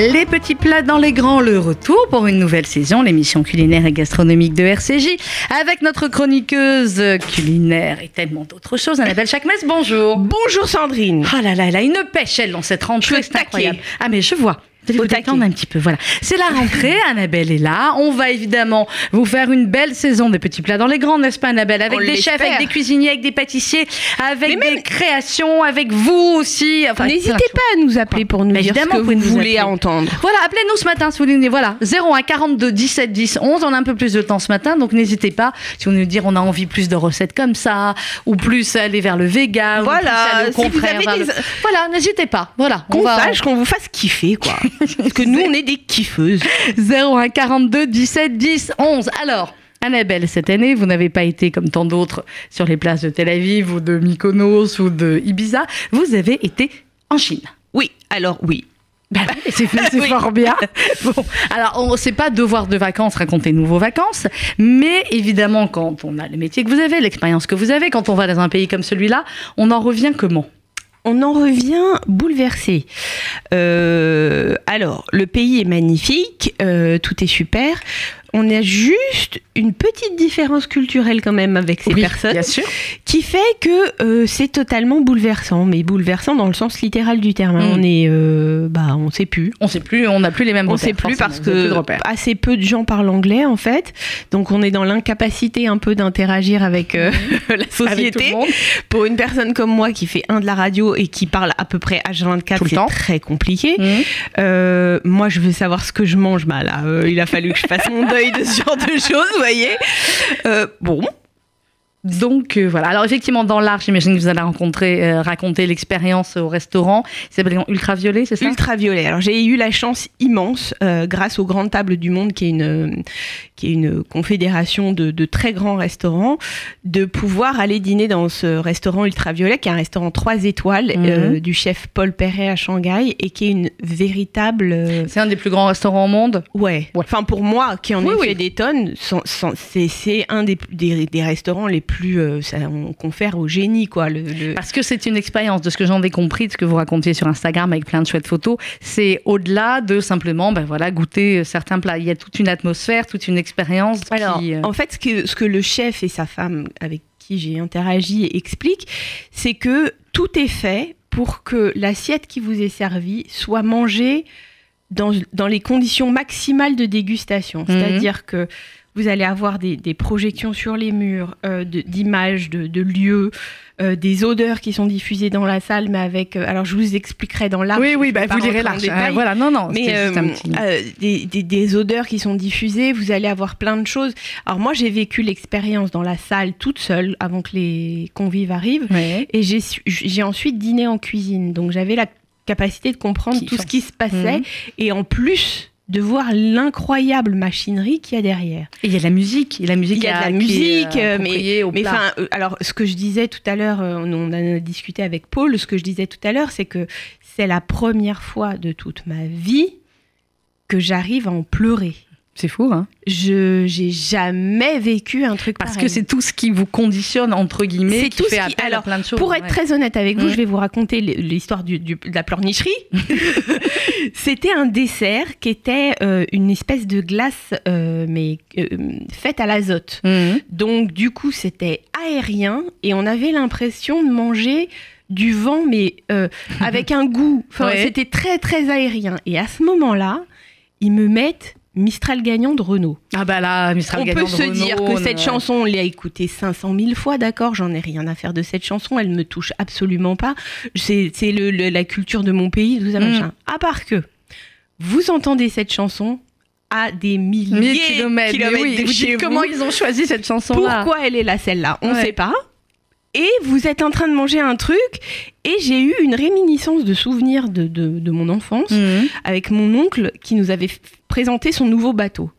Les petits plats dans les grands, le retour pour une nouvelle saison, l'émission culinaire et gastronomique de RCJ, avec notre chroniqueuse culinaire et tellement d'autres choses, Annabelle Chakmes, bonjour. Bonjour Sandrine. Ah là là, elle a une pêche, elle, dans cette rentrée, c'est incroyable. Ah mais je vois. Vous vous détendre un petit peu, voilà. C'est la rentrée, Annabelle est là. On va évidemment vous faire une belle saison des petits plats dans les grands, n'est-ce pas Annabelle? Avec On des chefs, avec des cuisiniers, avec des pâtissiers, avec des créations, avec vous aussi. Enfin, N'hésitez pas à nous appeler pour nous Mais dire ce que vous vous voulez appeler. entendre. Voilà, appelez-nous ce matin si vous voulez. Voilà, 01 42 17 10 11. On a un peu plus de temps ce matin, donc n'hésitez pas. Si vous nous dire on a envie plus de recettes comme ça, ou plus aller vers le vegan, Voilà, ou plus aller au si contraire. des- le- Voilà, n'hésitez pas. Voilà, Qu'on sache, qu'on vous fasse kiffer, quoi. Parce que nous, on est des kiffeuses. 01 42 17 10 11. Alors. Annabelle, cette année, vous n'avez pas été comme tant d'autres sur les places de Tel Aviv ou de Mykonos ou de Ibiza. Vous avez été en Chine. Oui, alors oui. Ben oui, c'est Oui. fort bien. Bon, alors on sait pas devoir de vacances, raconter vos vacances, mais évidemment quand on a le métier que vous avez, l'expérience que vous avez, quand on va dans un pays comme celui-là, on en revient comment? On en revient bouleversé. Euh, alors, le pays est magnifique, euh, tout est super. On a juste une petite différence culturelle quand même avec ces Oui, personnes. bien sûr. qui fait que euh, c'est totalement bouleversant, mais bouleversant dans le sens littéral du terme. hein. Mm. On est, euh, bah, on sait plus. On sait plus, on n'a plus les mêmes On repères, sait plus parce plus que assez peu de gens parlent anglais en fait, donc on est dans l'incapacité un peu d'interagir avec euh, la tout le société. Pour une personne comme moi qui fait un de la radio et qui parle à peu près H24, Tout le c'est très compliqué. Mmh. Euh, moi, je veux savoir ce que je mange. Bah là, il a fallu que je fasse mon deuil de ce genre de choses, vous voyez. Euh, bon, Donc euh, voilà. Alors effectivement, dans l'art, j'imagine que vous allez rencontrer, euh, raconter l'expérience au restaurant. C'est ultraviolet, c'est ça? Ultraviolet. Alors j'ai eu la chance immense, euh, grâce aux grandes tables du monde, qui est une, qui est une confédération de, de très grands restaurants, de pouvoir aller dîner dans ce restaurant ultraviolet, qui est un restaurant 3 étoiles Mhm. du chef Paul Perret à Shanghai, et qui est une véritable... C'est un des plus grands restaurants au monde? Ouais. Ouais. Enfin, pour moi, qui en Oui, ai oui. fait des tonnes, c'est un des, des, des restaurants les plus. Euh, ça, on confère au génie, quoi. Le, le- Parce que c'est une expérience, de ce que j'en ai compris, de ce que vous racontiez sur Instagram avec plein de chouettes photos. C'est au-delà de simplement ben voilà, goûter euh, certains plats. Il y a toute une atmosphère, toute une expérience. Alors, qui, euh, en fait, ce que, ce que le chef et sa femme, avec qui j'ai interagi, expliquent, c'est que tout est fait pour que l'assiette qui vous est servie soit mangée dans, dans les conditions maximales de dégustation. C'est-à-dire que vous allez avoir des, des projections sur les murs, euh, d'images, de, de lieux, euh, des odeurs qui sont diffusées dans la salle, mais avec... euh, alors, je vous expliquerai dans l'art. oui, oui, bah, vous lirez là. détail. voilà, non, non. Mais c'était juste un petit- des, des- des odeurs qui sont diffusées, vous allez avoir plein de choses. Alors moi, j'ai vécu l'expérience dans la salle toute seule avant que les convives arrivent. Ouais. Et j'ai su- j'ai ensuite dîné en cuisine. Donc j'avais la capacité de comprendre tout ce qui se passait. Mhm. Et en plus de voir l'incroyable machinerie qu'il y a derrière. Et il y a de la musique. Il y a, la musique Il y a de la est, musique, euh, mais- Mais enfin, euh, alors ce que je disais tout à l'heure, euh, on en a discuté avec Paul, ce que je disais tout à l'heure, c'est que c'est la première fois de toute ma vie que j'arrive à en pleurer. C'est fou, hein Je j'ai jamais vécu un truc Parce que c'est tout ce qui vous conditionne, entre guillemets, C'est qui tout ce qui- appel alors, à plein de choses. Pour être ouais. très honnête avec vous, je vais vous raconter l'histoire du, du- de la pleurnicherie. C'était un dessert qui était euh, une espèce de glace, euh, mais euh, faite à l'azote. Mhm. Donc du coup, c'était aérien et on avait l'impression de manger du vent, mais avec un goût. Enfin, Ouais. c'était très très aérien. Et à ce moment-là, ils me mettent Mistral gagnant de Renault. Ah bah là, Mistral On gagnant peut de se Renault, dire que cette chanson, on l'a écoutée 500 000 fois, d'accord J'en ai rien à faire de cette chanson, elle me touche absolument pas. C'est le- le- la culture de mon pays, tout ça, Mm. machin. À part que vous entendez cette chanson à des milliers 1000 de kilomètres. mais oui, de chez vous. comment ils ont choisi cette chanson-là Pourquoi elle est là, celle-là? On ne Ouais. sait pas. Et vous êtes en train de manger un truc, et j'ai eu une réminiscence de souvenirs de, de- de mon enfance Mhm. avec mon oncle qui nous avait présenté son nouveau bateau.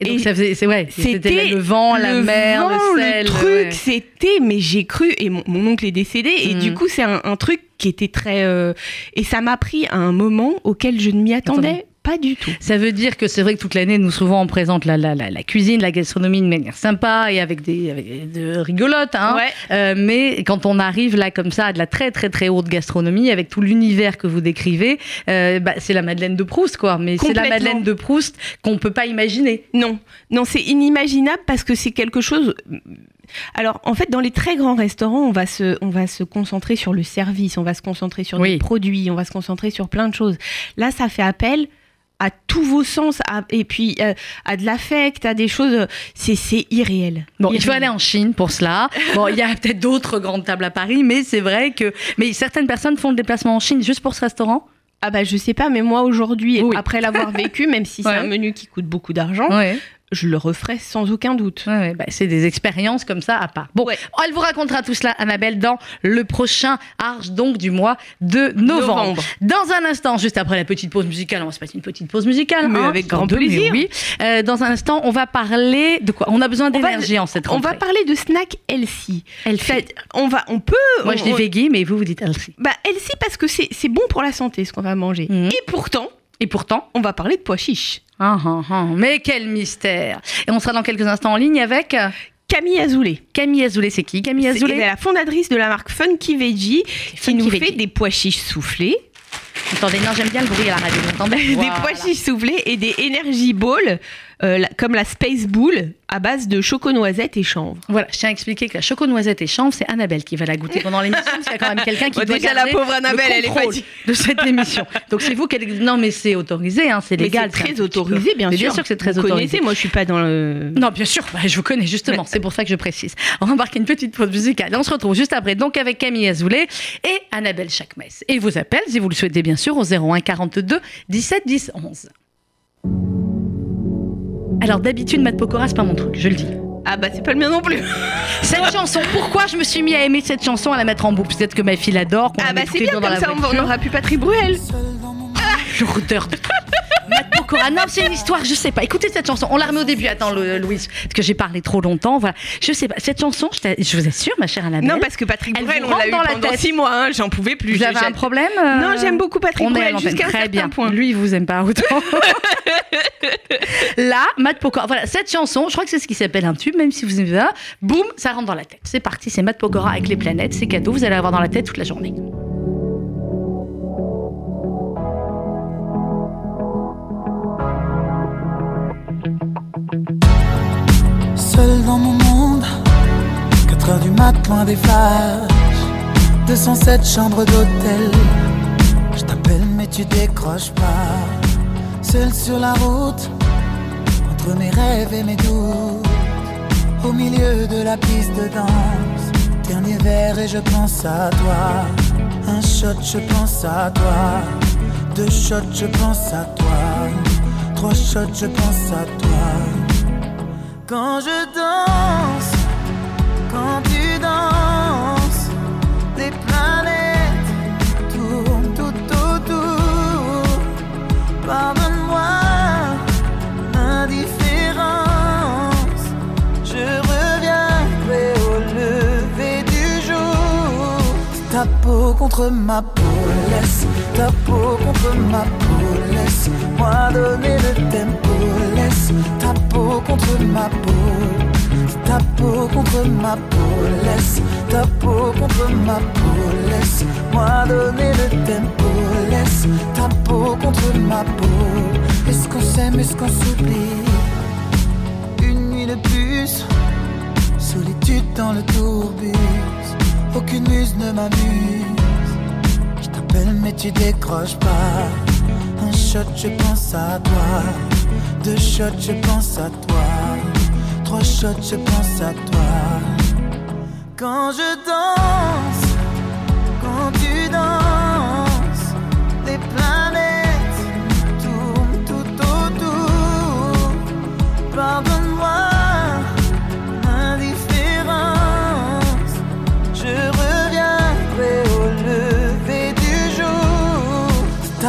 Et donc Et ça faisait, c'est ouais, c'était le vent, la le mer, vent, le sel, truc, ouais. c'était, mais j'ai cru, et mon, mon oncle est décédé, et Mhm. du coup, c'est un, un truc qui était très. euh, et ça m'a pris à un moment auquel je ne m'y attendais Pas du tout. Ça veut dire que c'est vrai que toute l'année, nous souvent on présente la, la, la, la cuisine, la gastronomie de manière sympa et avec des avec rigolotes, hein. Ouais. Euh, mais quand on arrive là comme ça à de la très très très haute gastronomie, avec tout l'univers que vous décrivez, euh, bah, c'est la Madeleine de Proust, quoi. Mais c'est la. Madeleine de Proust qu'on peut pas imaginer. Non, non, c'est inimaginable parce que c'est quelque chose. Alors, en fait, dans les très grands restaurants, on va se, on va se concentrer sur le service, on va se concentrer sur Oui. les produits, on va se concentrer sur plein de choses. Là, ça fait appel à tous vos sens, à- et puis euh, à de l'affect, à des choses. C'est, c'est irréel. Bon, il faut aller en Chine pour cela. Bon, il y a peut-être d'autres grandes tables à Paris, mais c'est vrai que. Mais certaines personnes font le déplacement en Chine juste pour ce restaurant? Ah bah je sais pas, mais moi aujourd'hui, Oui. après l'avoir vécu, même si c'est Ouais. un menu qui coûte beaucoup d'argent, Ouais. Je le referai sans aucun doute. Ouais, ouais, bah, c'est des expériences comme ça à part. Bon, Ouais. elle vous racontera tout cela, Annabelle, dans le prochain Arche, donc du mois de novembre. Novembre. Dans un instant, juste après la petite pause musicale, on va se passer une petite pause musicale. Mais hein, avec grand plaisir. Oui. Euh, dans un instant, on va parler de quoi? On a besoin d'énergie en cette On va rentrée. parler de snack healthy. Fait- On va, on peut. Moi, on- je dis on- veggie, mais vous, vous dites healthy. Bah healthy parce que c'est c'est bon pour la santé ce qu'on va manger. Mhm. Et pourtant, Et pourtant, on va parler de pois chiches. ah, ah, ah, mais quel mystère Et on sera dans quelques instants en ligne avec euh, Camille Azoulay. Camille Azoulay. C'est qui Camille Azoulay la fondatrice de la marque Funky Veggie qui Funky nous Veggie. fait des pois chiches soufflés, Attendez, non, j'aime bien le bruit à la radio. des Voilà. pois chiches soufflés et des energy balls euh, la- comme la Space Bowl à base de choco noisette et chanvre. Voilà, je tiens à expliquer que la choco noisette et chanvre, c'est Annabelle qui va la goûter pendant l'émission, parce qu'il y a quand même quelqu'un qui Bon, doit déjà, la pauvre Annabelle, le elle est fatiguée. de cette émission. Donc c'est vous qui non mais c'est autorisé, hein, c'est légal. c'est très autorisé, bien Mais sûr. Bien sûr que c'est très Vous autorisé. connaissez, moi je suis pas dans le. Non, bien sûr, bah, je vous connais justement, c'est pour ça que je précise. On va marquer une petite pause musicale on se retrouve juste après, donc avec Camille Azoulay et Annabelle Chakmes. Et vous appelle, si vous le souhaitez bien sûr, au 01 42 17 10 11. Alors d'habitude, Matt Pokora, c'est pas mon truc, je le dis. Ah bah c'est pas le mien non plus. Cette chanson, pourquoi je me suis mis à aimer cette chanson, à la mettre en boucle? Peut-être que ma fille l'adore. Ah bah c'est bien comme la ça, on n'aura plus Patrick Bruel. Lourdeur de Non, c'est une histoire, je sais pas. Écoutez cette chanson. On la remet au début. Attends, le- Louise, parce que j'ai parlé trop longtemps. Voilà. Je sais pas. Cette chanson, je, vous assure, ma chère Annabelle. Non parce que Patrick Bruel, on l'a rentre eu dans la pendant tête. six mois, hein, j'en pouvais plus. vous avez un problème euh, Non, j'aime beaucoup Patrick on est à Bruel jusqu'à un certain bien. point. Lui, il vous aime pas autant. Là, Matt Pokora. Voilà, cette chanson, je crois que c'est ce qui s'appelle un tube, même si vous aimez pas. Boum, ça rentre dans la tête. C'est parti, c'est Matt Pokora avec les planètes. C'est cadeau, vous allez avoir dans la tête toute la journée. Seul dans mon monde, 4 heures du mat, loin des flashs. 207 chambres d'hôtel. Je t'appelle, mais tu décroches pas. Seul sur la route, entre mes rêves et mes doutes. Au milieu de la piste de danse. Dernier verre et je pense à toi. Un shot, je pense à toi. Deux shots, je pense à toi. Trois shots, je pense à toi. Quand je danse, quand tu danses, les planètes tournent tout autour. Pardonne-moi l'indifférence, je reviendrai au lever du jour. Ta peau contre ma peau, laisse ta peau contre ma peau, laisse-moi donner le tempo, laisse ta peau contre ma peau, ta peau contre ma peau, laisse ta peau contre ma peau, laisse-moi donner le tempo, laisse ta peau contre ma peau. Est-ce qu'on s'aime, est-ce qu'on s'oublie? Une nuit de plus, solitude dans le tourbus, aucune muse ne m'amuse. Je t'appelle mais tu décroches pas. Je pense à toi. Deux shots, je pense à toi. Trois shots, je pense à toi. Quand je danse,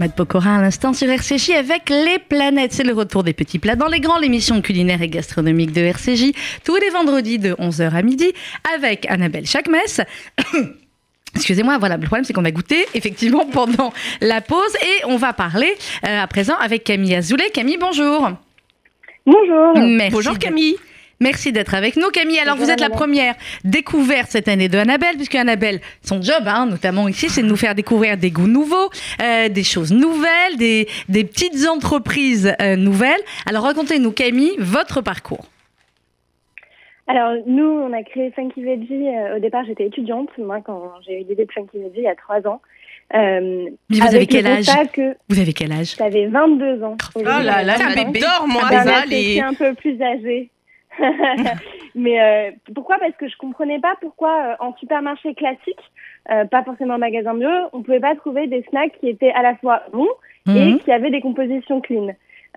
Matt Pokora à l'instant sur RCJ avec les planètes. C'est le retour des petits plats dans les grands, l'émission culinaire et gastronomique de RCJ, tous les vendredis de 11h à midi avec Annabelle Chakmes. Excusez-moi, voilà, le problème c'est qu'on a goûté effectivement pendant la pause et on va parler euh, à présent avec Camille Azoulay. Camille, bonjour. Bonjour. Merci Bonjour Camille. Merci d'être avec nous, Camille. Alors, vous êtes la première découverte cette année de Annabelle, puisque Annabelle, son job, hein, notamment ici, c'est de nous faire découvrir des goûts nouveaux, euh, des choses nouvelles, des, des petites entreprises euh, nouvelles. Alors, racontez-nous, Camille, votre parcours. Alors, nous, on a créé Funky Veggie. euh, au départ, j'étais étudiante, moi, quand j'ai eu l'idée de Funky Veggie il y a trois ans. Euh, Mais vous avec avez quel âge que Vous avez quel âge j'avais 22 ans. Oh là là, d'or, moi, les... un peu plus âgée. Mais euh, pourquoi? Parce que je comprenais pas pourquoi euh, en supermarché classique, euh, pas forcément en magasin bio, on pouvait pas trouver des snacks qui étaient à la fois bons et Mhm. qui avaient des compositions clean.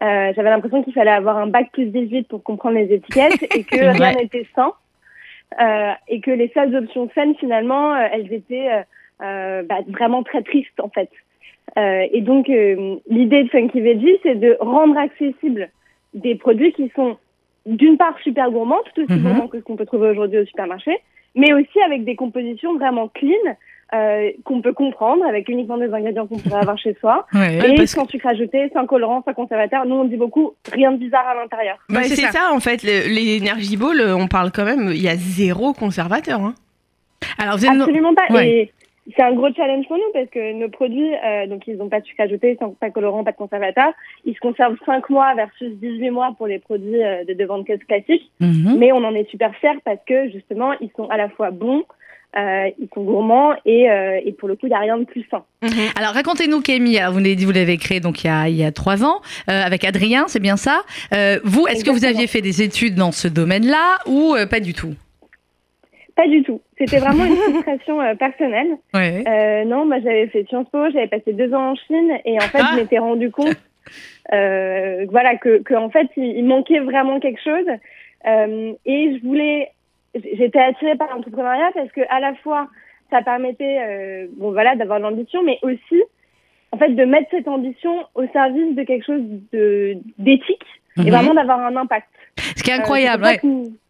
Euh, J'avais l'impression qu'il fallait avoir un bac plus 18 pour comprendre les étiquettes et que rien n'était sain. Euh, et que les seules options saines, finalement, euh, elles étaient bah, vraiment très tristes, en fait. Euh, et donc, euh, l'idée de Funky Veggie, c'est de rendre accessible des produits qui sont, d'une part, super gourmands, tout aussi Mhm. gourmands que ce qu'on peut trouver aujourd'hui au supermarché, mais aussi avec des compositions vraiment clean, euh, qu'on peut comprendre avec uniquement des ingrédients qu'on pourrait avoir chez soi. Ouais. Et sans sucre ajouté, sans colorant, sans conservateur. Nous, on dit beaucoup rien de bizarre à l'intérieur. Bah, c'est ça. ça. en fait, Energy Ball, euh, on parle quand même, il y a zéro conservateur. Hein. Alors, vous êtes no- Absolument pas. Ouais. Et c'est un gros challenge pour nous parce que nos produits, euh, donc ils n'ont pas de sucre ajouté, sans pas de colorant, pas de conservateur. Ils se conservent 5 mois versus 18 mois pour les produits euh, de devant de caisse classique. Mhm. Mais on en est super fiers parce que justement, ils sont à la fois bons, euh, ils sont gourmands et, euh, et pour le coup, il n'y a rien de plus sain. Alors, racontez-nous, Camille. Alors, vous l'avez dit, vous l'avez créé donc il y a, il y a trois ans euh, avec Adrien, c'est bien ça. Euh, vous, est-ce que vous aviez fait des études dans ce domaine-là ou euh, pas du tout? Pas du tout. C'était vraiment une frustration euh, personnelle. Ouais. Euh, non, moi j'avais fait Sciences Po, j'avais passé deux ans en Chine et en fait Ah. je m'étais rendu compte, euh, voilà, que, que en fait il, il manquait vraiment quelque chose Euh, et je voulais, j'étais attirée par l'entrepreneuriat parce que à la fois ça permettait, bon voilà, d'avoir de l'ambition, mais aussi en fait de mettre cette ambition au service de quelque chose d'éthique Mhm. et vraiment d'avoir un impact. Ce qui est incroyable, ouais.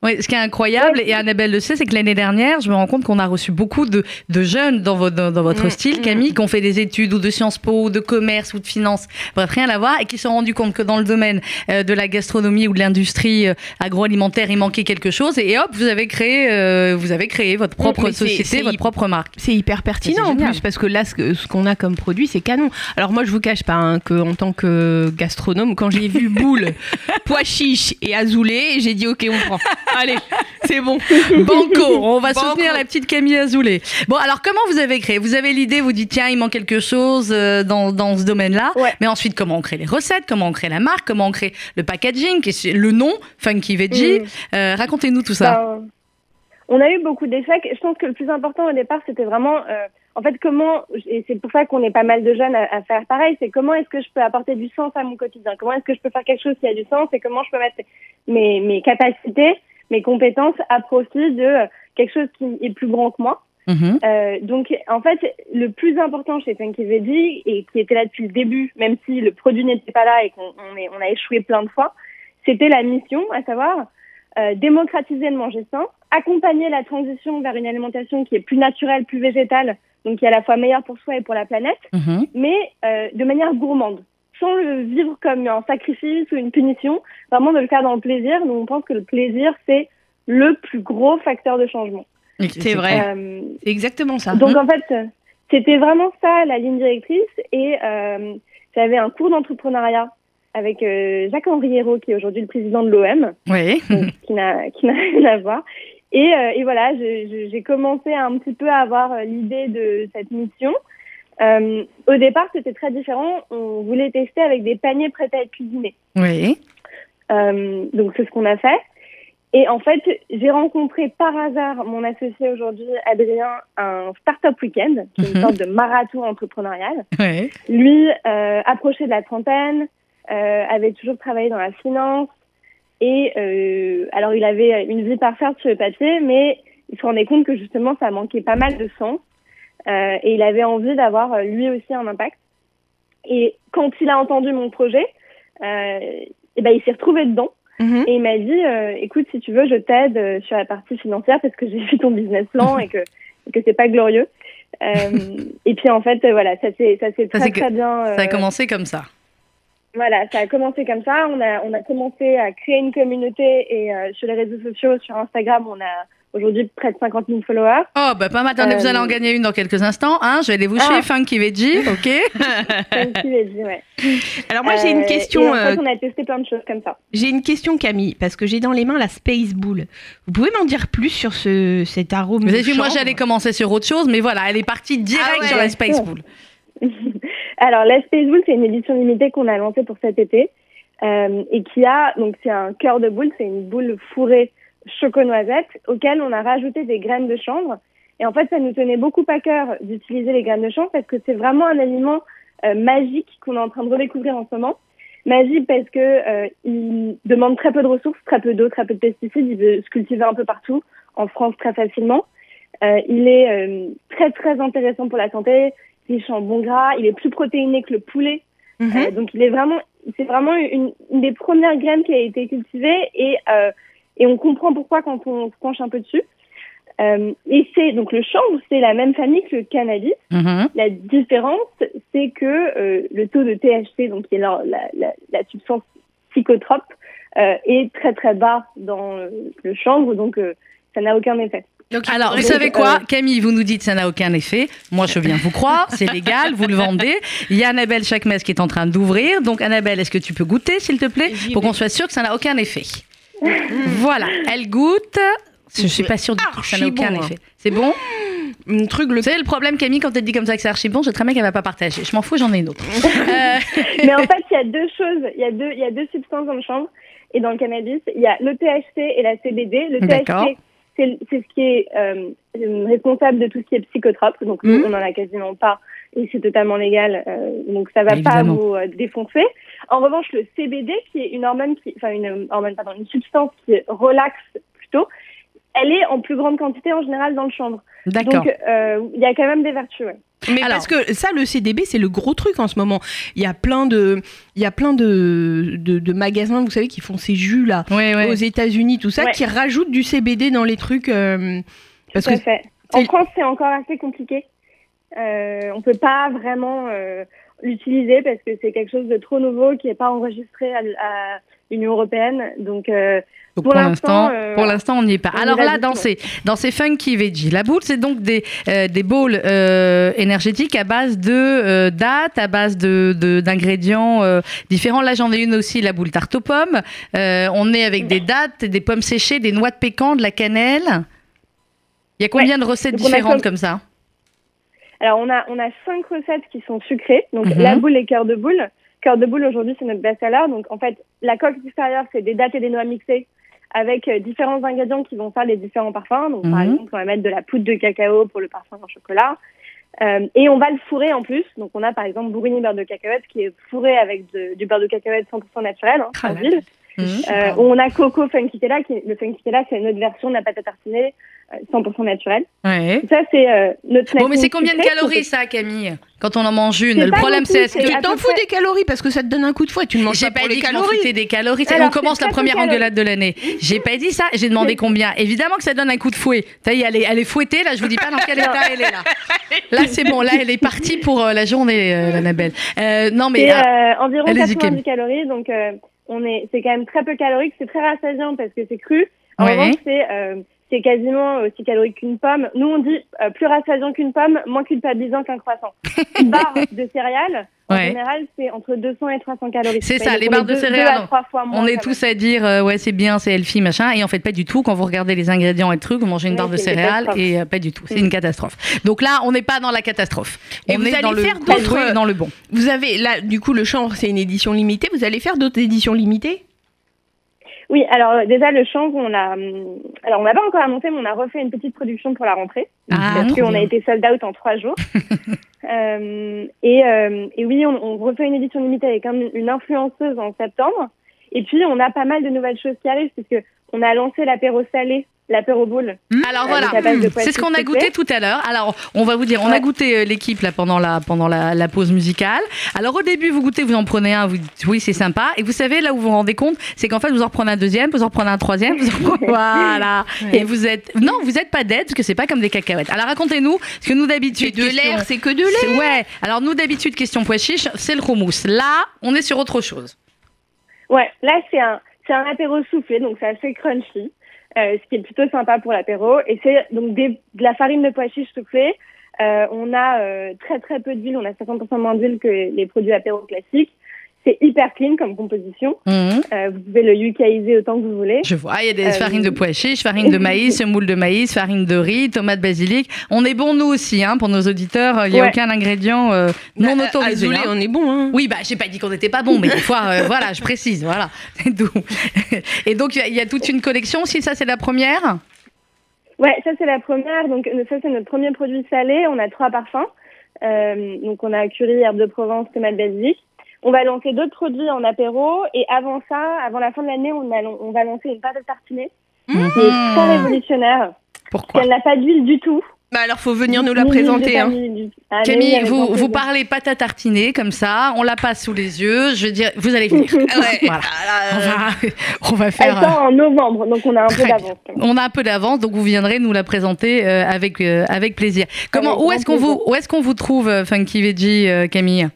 Oui, ce qui est incroyable, et Annabelle le sait, c'est que l'année dernière, je me rends compte qu'on a reçu beaucoup de, de jeunes dans, votre dans, dans votre Mm, style, mm. Camille, qui ont fait des études ou de Sciences Po, ou de commerce ou de finance, bref, rien à voir, et qui se sont rendus compte que dans le domaine euh, de la gastronomie ou de l'industrie euh, agroalimentaire, il manquait quelque chose, et hop, vous avez créé, euh, vous avez créé votre propre société, votre propre marque. C'est hyper pertinent en plus parce que là, ce qu'on a comme produit, c'est canon. Alors moi, je vous cache pas hein, que en tant que gastronome, quand j'ai vu boule, pois chiche et azoulé, j'ai dit ok, on prend. Allez, c'est bon. Banco, on va Banco. soutenir la petite Camille Azoulay. Bon, alors comment vous avez créé? Vous avez l'idée, vous dites tiens, il manque quelque chose euh, dans, dans ce domaine-là. Ouais. Mais ensuite, comment on crée les recettes? Comment on crée la marque? Comment on crée le packaging? Le nom, Funky Veggie. Mm. Euh, Racontez-nous tout ça. Ben, on a eu beaucoup d'échecs. Je pense que le plus important au départ, c'était vraiment euh, en fait, comment, et c'est pour ça qu'on est pas mal de jeunes à, à faire pareil, c'est comment est-ce que je peux apporter du sens à mon quotidien? Comment est-ce que je peux faire quelque chose qui a du sens? Et comment je peux mettre mes, mes capacités, mes compétences à profit de quelque chose qui est plus grand que moi Mhm. euh, donc, en fait, le plus important chez Funky Veggie, et qui était là depuis le début, même si le produit n'était pas là et qu'on on est- on a échoué plein de fois, c'était la mission, à savoir euh, démocratiser le manger sain, accompagner la transition vers une alimentation qui est plus naturelle, plus végétale, donc qui est à la fois meilleure pour soi et pour la planète, Mhm. mais euh, de manière gourmande, sans le vivre comme un sacrifice ou une punition, vraiment de le faire dans le plaisir. Nous, on pense que le plaisir, c'est le plus gros facteur de changement. C'est vrai. Euh, C'est exactement ça. donc en fait, c'était vraiment ça la ligne directrice. Et euh, j'avais un cours d'entrepreneuriat avec euh, Jacques-Henri Hérault, qui est aujourd'hui le président de l'OM, Oui. qui n'a rien à voir. Et, euh, et voilà, j'ai commencé un petit peu à avoir l'idée de cette mission. Euh, au départ, c'était très différent. On voulait tester avec des paniers prêts à être cuisinés. Oui. Euh, donc c'est ce qu'on a fait. Et en fait, j'ai rencontré par hasard mon associé aujourd'hui, Adrien, un Startup Weekend, qui est une Mhm. sorte de marathon entrepreneurial. Oui. Lui, euh, approché de la trentaine, avait toujours travaillé dans la finance. Et alors, il avait une vie parfaite sur le papier, mais il se rendait compte que justement, ça manquait pas mal de sens. Euh, et il avait envie d'avoir euh, lui aussi un impact. Et quand il a entendu mon projet, euh, eh ben, il s'est retrouvé dedans. Mhm. Et il m'a dit, euh, écoute, si tu veux, je t'aide sur la partie financière parce que j'ai vu ton business plan et que, et que c'est pas glorieux. Et puis en fait, voilà, ça s'est ça s'est très très bien. Ça a commencé comme ça. Voilà, ça a commencé comme ça. On a on a commencé à créer une communauté et sur les réseaux sociaux, sur Instagram, on a aujourd'hui près de 50 000 followers. Oh, bah pas mal. Attendez, Euh, vous allez en gagner une dans quelques instants. Hein je vais aller vous Ah. chez Funky Veggie, ok? L'as dit, ouais. Alors moi j'ai une Euh, question. et en fait, euh, on a testé plein de choses comme ça. J'ai une question Camille parce que j'ai dans les mains la Space Bull. Vous pouvez m'en dire plus sur ce cet arôme Vous avez vu, moi j'allais commencer sur autre chose, mais voilà, elle est partie direct Ah ouais. sur la Space Pool. Alors, la Space Bull, c'est une édition limitée qu'on a lancée pour cet été euh, et qui a, donc c'est un cœur de boule, c'est une boule fourrée choco-noisette auquel on a rajouté des graines de chanvre. Et en fait, ça nous tenait beaucoup à cœur d'utiliser les graines de chanvre parce que c'est vraiment un aliment euh, magique qu'on est en train de redécouvrir en ce moment. Magique parce que euh, il demande très peu de ressources, très peu d'eau, très peu de pesticides. Il veut se cultiver un peu partout, en France très facilement. Euh, il est euh, très très intéressant pour la santé, riche en bons gras. Il est plus protéiné que le poulet. Mhm. Euh, donc il est vraiment, c'est vraiment une, une des premières graines qui a été cultivée et euh, et on comprend pourquoi quand on se penche un peu dessus. Euh, et c'est donc le chanvre, c'est la même famille que le cannabis. Mhm. La différence, c'est que euh, le taux de THC, donc qui est la, la, la, la substance psychotrope, euh, est très très bas dans le chanvre, donc euh, ça n'a aucun effet. Donc, Alors, vous savez quoi? Euh, Camille, vous nous dites que ça n'a aucun effet. Moi, je bien vous croire, c'est légal, vous le vendez. Il y a Annabelle Chakmes qui est en train d'ouvrir. Donc, Annabelle, est-ce que tu peux goûter, s'il te plaît, pour qu'on soit sûr que ça n'a aucun effet Voilà, elle goûte. Je suis pas sûre du tout que ça n'a aucun bon, hein. effet. C'est bon un truc le Vous savez, le problème, Camille, quand elle dit comme ça que c'est archi bon, j'ai très bien qu'elle va pas partager. Je m'en fous, j'en ai une autre. Euh, Mais en fait, il y a deux choses. Il y a deux, il y a deux substances dans le chanvre et dans le cannabis. Il y a le THC et la CBD. Le. THC, c'est c'est ce qui est euh, responsable de tout ce qui est psychotrope. Donc, Mhm. on n'en a quasiment pas et c'est totalement légal. euh, donc, ça va Évidemment. pas vous euh, défoncer. En revanche, le CBD, qui est une hormone, qui, enfin, une hormone, pardon, une substance qui relaxe plutôt, elle est en plus grande quantité en général dans le chanvre. D'accord. Donc, euh, il y a quand même des vertus. ouais. Mais Alors- parce que ça, le CDB, c'est le gros truc en ce moment. Il y a plein de, il y a plein de, de, de magasins, vous savez, qui font ces jus là aux États-Unis, tout ça, Ouais. qui rajoutent du CBD dans les trucs. euh, parce Tout que à fait. En France, c'est encore assez compliqué. Euh, on peut pas vraiment euh, l'utiliser parce que c'est quelque chose de trop nouveau qui n'est pas enregistré à, à l'Union européenne. Donc, euh, Donc, Pour l'instant, euh, pour l'instant, on n'y est pas. Alors là, dans ces, dans ces funky veggies, la boule, c'est donc des, euh, des bowls euh, énergétiques à base de dattes, à base de, d'ingrédients différents. Là, j'en ai une aussi, la boule tarte aux pommes. On est avec des dattes, des pommes séchées, des noix de pécan, de la cannelle. Il y a combien de recettes Donc, différentes comme- comme ça? Alors on a on a cinq recettes qui sont sucrées. Donc Mhm. la boule et cœur de boule. Cœur de boule aujourd'hui c'est notre best-seller. Donc en fait la coque extérieure c'est des dattes et des noix mixées avec euh, différents ingrédients qui vont faire les différents parfums. Donc par Mhm. exemple on va mettre de la poudre de cacao pour le parfum au chocolat, Euh, et on va le fourrer en plus. Donc on a par exemple bourrigny beurre de cacahuète qui est fourré avec de- du beurre de cacahuète 100% naturel, hein, Ah sans là huile. Mhm. Euh, on a coco funkitella, qui le funkitella c'est une autre version de la pâte à tartiner 100% naturelle. Ouais. Ça c'est euh, notre Bon, mais c'est combien de calories ça, Camille Quand on en mange une? Le pas problème, c'est est-ce que. Tu t'en peu fous des calories parce que ça te donne un coup de fouet. Tu ne manges J'ai pas pas pour les dit m'en calories. foutais des calories. Alors, on commence c'est la première engueulade de l'année. J'ai pas dit ça. J'ai demandé combien. Évidemment que ça donne un coup de fouet. Ça y est, elle est, elle est fouettée. Là, je vous dis pas dans quel état elle est là. Là, c'est bon. Là, elle est partie pour euh, la journée, euh, Annabelle. Euh, non, mais. C'est ah, euh, environ allez-y, 90 Camille. calories, donc euh, on est, c'est quand même très peu calorique. C'est très rassasiant parce que c'est cru. En revanche, c'est euh, c'est quasiment aussi calorique qu'une pomme. Nous, on dit euh, plus rassasiant qu'une pomme, moins culpabilisant qu'un croissant. Une barre de céréales, en Ouais. général, c'est entre 200 et 300 calories. C'est ça, les barres de deux- céréales, deux à trois fois moins, on est tous à dire euh, ouais c'est bien c'est healthy machin et en fait pas du tout quand vous regardez les ingrédients et le truc vous mangez une Oui, barre de céréales catastrophe. et euh, pas du tout c'est une catastrophe donc là on n'est pas dans la catastrophe Et on vous est allez dans le faire et dans le bon Vous avez là, du coup, le chanvre, c'est une édition limitée. Vous allez faire d'autres éditions limitées? Oui, alors euh, déjà le chanvre, on a, hum, alors on n'a pas encore annoncé, mais on a refait une petite production pour la rentrée Ah, parce qu'on a été sold out en trois jours. Euh, et, euh, et oui, on, on refait une édition limitée avec un- une influenceuse en septembre. Et puis on a pas mal de nouvelles choses qui arrivent puisque on a lancé l'apéro salé, l'apéro bowl. Alors Euh, voilà, pois c'est ce qu'on a goûté tout à l'heure. Alors, on va vous dire, on a goûté euh, l'équipe là pendant la pendant la, la pause musicale. Alors au début, vous goûtez, vous en prenez un, vous dites oui c'est sympa, et vous savez là où vous vous rendez compte, c'est qu'en fait vous en reprenez un deuxième, vous en reprenez un troisième, vous en reprenez- voilà, et vous êtes non, vous êtes pas dead parce que c'est pas comme des cacahuètes. Alors racontez-nous, parce que nous d'habitude de question- l'air, c'est que de l'air. Ouais. Alors nous d'habitude question pois chiche, c'est le houmous. Là, on est sur autre chose. Ouais, là c'est un c'est un apéro soufflé, donc c'est assez crunchy, euh, ce qui est plutôt sympa pour l'apéro. Et c'est donc des, de la farine de pois chiches soufflée. Euh, on a euh, très très peu d'huile, on a 50% moins d'huile que les produits apéro classiques. C'est hyper clean comme composition. Mhm. Euh, vous pouvez le yucaiser autant que vous voulez. Je vois, il y a des Euh, farines de pois chiches, farine de maïs, semoule de maïs, farine de riz, tomate basilic. On est bon nous aussi, hein, pour nos auditeurs. Il n'y a Ouais. aucun ingrédient euh, non Bah, autorisé. Azoulay, hein. on est bon. Hein. Oui, bah j'ai pas dit qu'on n'était pas bon, mais des fois, euh, voilà, je précise, voilà. Et donc il y a- il y, a toute une collection. Si ça c'est la première? Ouais, ça c'est la première. Donc ça c'est notre premier produit salé. On a trois parfums. Euh, donc on a curry, herbe de Provence, tomate basilic. On va lancer d'autres produits en apéro et avant ça, avant la fin de l'année, on, va lancer une pâte à tartiner qui est très révolutionnaire. Pourquoi Elle n'a pas d'huile du tout. Bah alors, faut venir nous la présenter. Hein. Ah, oui, Camille, vous, vous parlez pâte à tartiner comme ça, on la passe sous les yeux. Je veux dire, vous allez venir. Ouais. Voilà. Ah, On va, on va faire. euh, sort en novembre, donc on a un peu d'avance. On a un peu d'avance, donc vous viendrez nous la présenter euh, avec euh, avec plaisir. Comment, Avec où est-ce qu'on vous, où est-ce qu'on vous trouve, euh, Funky Veggie, euh, Camille?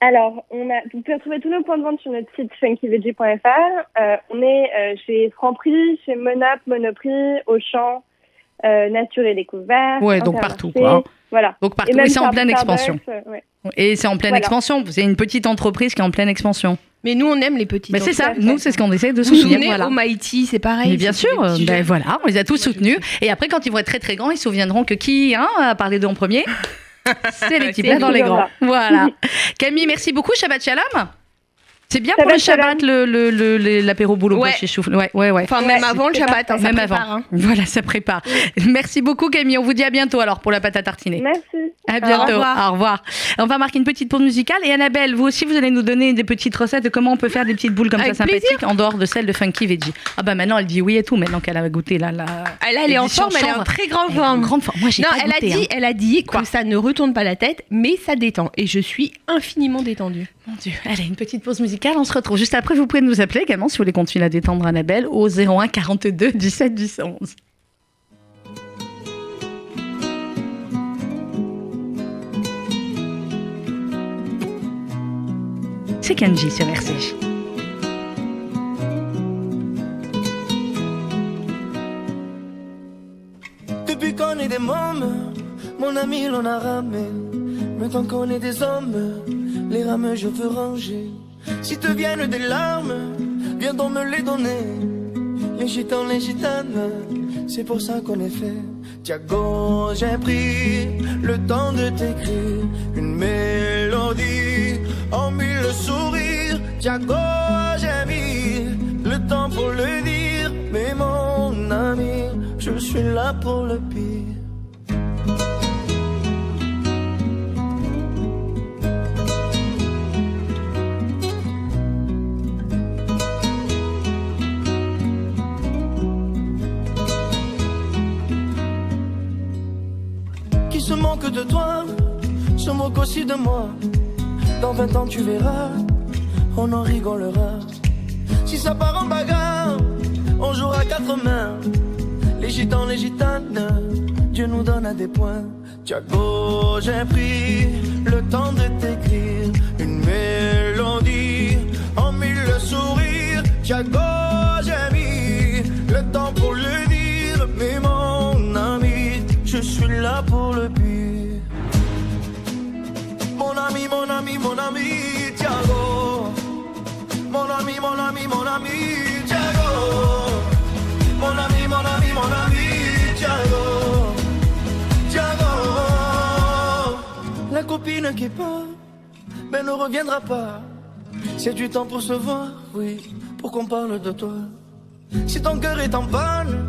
Alors, on a, vous pouvez retrouver tous nos points de vente sur notre site funkyveggie.fr. Euh, on est euh, chez Franprix, chez Monop, Monoprix, Auchan, euh, Nature et Découvert. Ouais, donc partout, quoi. Voilà. Donc partout, Et c'est en pleine expansion. ouais. Et c'est en pleine Voilà. expansion. C'est une petite entreprise qui est en pleine expansion. Mais nous, on aime les petits. Mais c'est ça, nous c'est ce qu'on essaie de Vous vous soutenir. souvenez, Voilà. au Mighty, c'est pareil. Mais bien sûr, ben voilà, on les a tous soutenus. Et après, quand ils vont être très très grands, ils se souviendront que qui hein, a parlé d'eux en premier C'est l'équipe là dans les grands. là. Voilà. Camille, merci beaucoup. Shabbat Shalom. C'est bien pour le Shabbat, le- le- le- le- l'apéro boulot Ouais. chez Choufle. Ouais, ouais, ouais. Enfin, Ouais, même avant le Shabbat, hein, ça Même prépare. avant. hein. Voilà, ça prépare. Merci beaucoup, Camille. On vous dit à bientôt alors pour la pâte à tartiner. Merci. À bientôt. Au revoir. Au revoir. On va marquer une petite pause musicale. Et Annabelle, vous aussi, vous allez nous donner des petites recettes de comment on peut faire des petites boules comme Avec ça sympathiques en dehors de celles de Funky Veggie. Ah bah maintenant, elle dit oui et tout, maintenant qu'elle a goûté là. là Elle, elle est en forme, elle est en très grande forme. grande forme. Moi, j'ai Non, pas elle a dit, hein. elle a dit Quoi que ça ne retourne pas la tête, mais ça détend. Et je suis infiniment détendue. Mon Dieu. Allez, une petite pause musicale. On se retrouve juste après. Vous pouvez nous appeler également si vous voulez continuer à détendre Annabelle au 01 42 17 10 11. C'est Kenji sur RCJ. Depuis qu'on est des mômes, mon ami l'on a ramé. Maintenant qu'on est des hommes, les rames je veux ranger. Si te viennent des larmes, viens donc me les donner. Les gitans, les gitanes, c'est pour ça qu'on est fait. Tiago, j'ai pris le temps de t'écrire une mélodie en mille sourires. Tiago, j'ai mis le temps pour le dire, mais mon ami, je suis là pour le pire. Aussi de moi. Dans 20 ans, tu verras, on en rigolera. Si ça part en bagarre, on jouera quatre mains. Les gitans, les gitanes, Dieu nous donne à des points. Tiago, j'ai pris le temps de t'écrire une mélodie en mille sourires. Tiago, j'ai mis le temps pour le dire, mais mon ami, je suis là pour le pire. Mon ami, mon ami, mon ami, Tiago. Mon ami, mon ami, mon ami, Tiago. Mon ami, mon ami, mon ami, Tiago. Tiago. La copine qui part, mais ne reviendra pas. C'est du temps pour se voir, oui, pour qu'on parle de toi. Si ton cœur est en panne,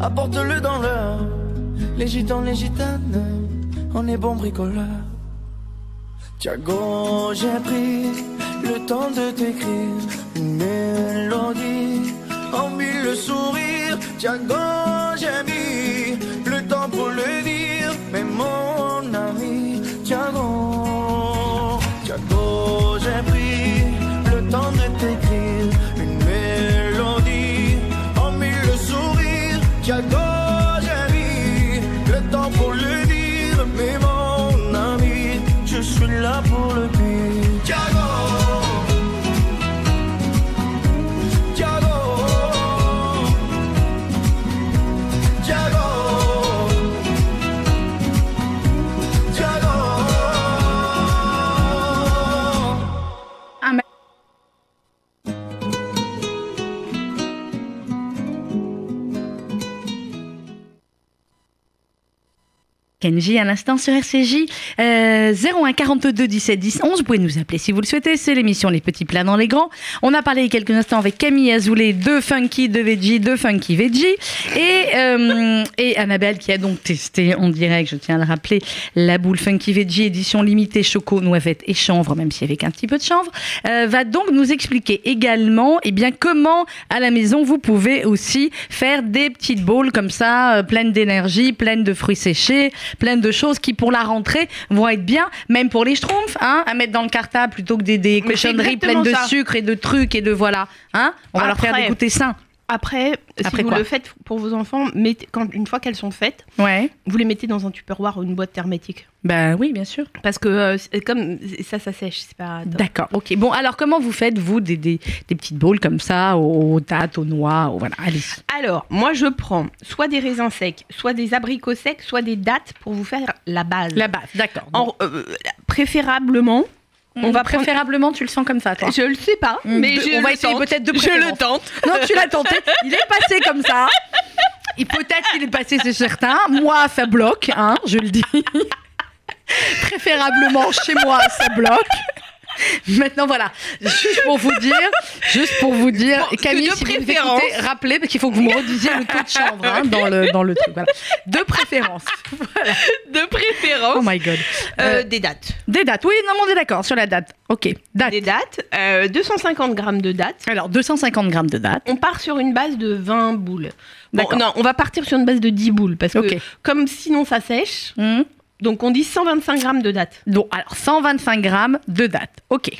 apporte-le dans l'heure. Les gitans, les gitanes, on est bons bricoleurs. Tiago, j'ai pris le temps de t'écrire une mélodie en mille sourires. Tiago, j'ai mis le temps pour le dire, mais mon Kenji à l'instant sur RCJ euh, 01 42 17 10 11 vous pouvez nous appeler si vous le souhaitez. C'est l'émission les petits plats dans les grands. On a parlé il y a quelques instants avec Camille Azoulay de Funky de Veggie de Funky Veggie. Et, euh, et Annabelle qui a donc testé en direct je tiens à le rappeler la boule Funky Veggie édition limitée choco noisette et chanvre même si avec un petit peu de chanvre euh, va donc nous expliquer également eh bien comment à la maison vous pouvez aussi faire des petites bowls comme ça euh, pleines d'énergie pleines de fruits séchés pleines de choses qui pour la rentrée vont être bien même pour les schtroumpfs hein, à mettre dans le cartable plutôt que des, des cochonneries pleines de ça. sucre et de trucs et de voilà hein on va leur faire des goûters sains Après, Après si vous quoi le faites pour vos enfants, mettez, quand, une fois qu'elles sont faites, ouais vous les mettez dans un tupperware ou une boîte hermétique. ben oui bien sûr Parce que euh, comme ça, ça sèche, c'est pas. D'accord, ok. Bon, alors comment vous faites, vous, des, des, des petites bowls comme ça, aux, dattes, aux noix, aux- voilà, allez Alors, moi, je prends soit des raisins secs, soit des abricots secs, soit des dattes pour vous faire la base. La base, d'accord. Euh, préférablement, on on va préférablement, tu le sens comme ça, toi je le sais pas, Mm, mais de- je on va essayer peut-être de Je le préférence. tente. Non, tu l'as tenté. Il est passé comme ça. Et peut-être qu'il est passé, c'est certain. Moi, ça bloque, hein, je le dis. Préférablement chez moi, ça bloque. Maintenant, voilà. Juste pour vous dire, juste pour vous dire, Bon, Camille, si vous écoutez, rappelez, parce qu'il faut que vous me redisiez le taux de chanvre hein, dans, le, dans le truc. Voilà. De préférence. Voilà. De préférence, Oh my God. euh, Euh, des dattes. des dates. Oui, non, on est d'accord sur la date. Ok, date. Des dattes, euh, 250 grammes de dattes. Alors, 250 grammes de date. On part sur une base de 20 boules. Bon, non, on va partir sur une base de 10 boules parce que comme sinon ça sèche, Hmm. Donc on dit 125 grammes de dattes. Donc, alors, 125 grammes de date. Ok.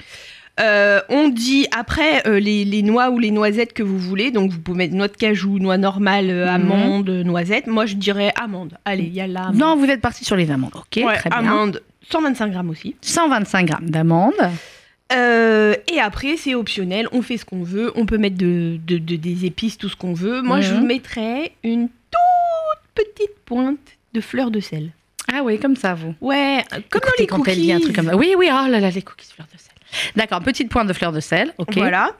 Euh, on dit après euh, les, les noix ou les noisettes que vous voulez, donc vous pouvez mettre noix de cajou, noix normale, euh, Mhm. amande, noisette. Moi je dirais amande. Allez, il y a là. amande. Non, vous êtes parti sur les amandes. Ok, Ouais, très bien. amande, 125 grammes aussi. 125 grammes d'amandes. Euh, et après, c'est optionnel, on fait ce qu'on veut, on peut mettre de, de- de- des épices, tout ce qu'on veut. Moi, je Mhm. mettrais une toute petite pointe de fleur de sel. Ah oui, comme ça, vous. Ouais, comme dans les cookies. un truc comme ça. Oui, oui, oh là là, les cookies fleurs de sel. D'accord, petite pointe de fleur de sel. Ok. Voilà.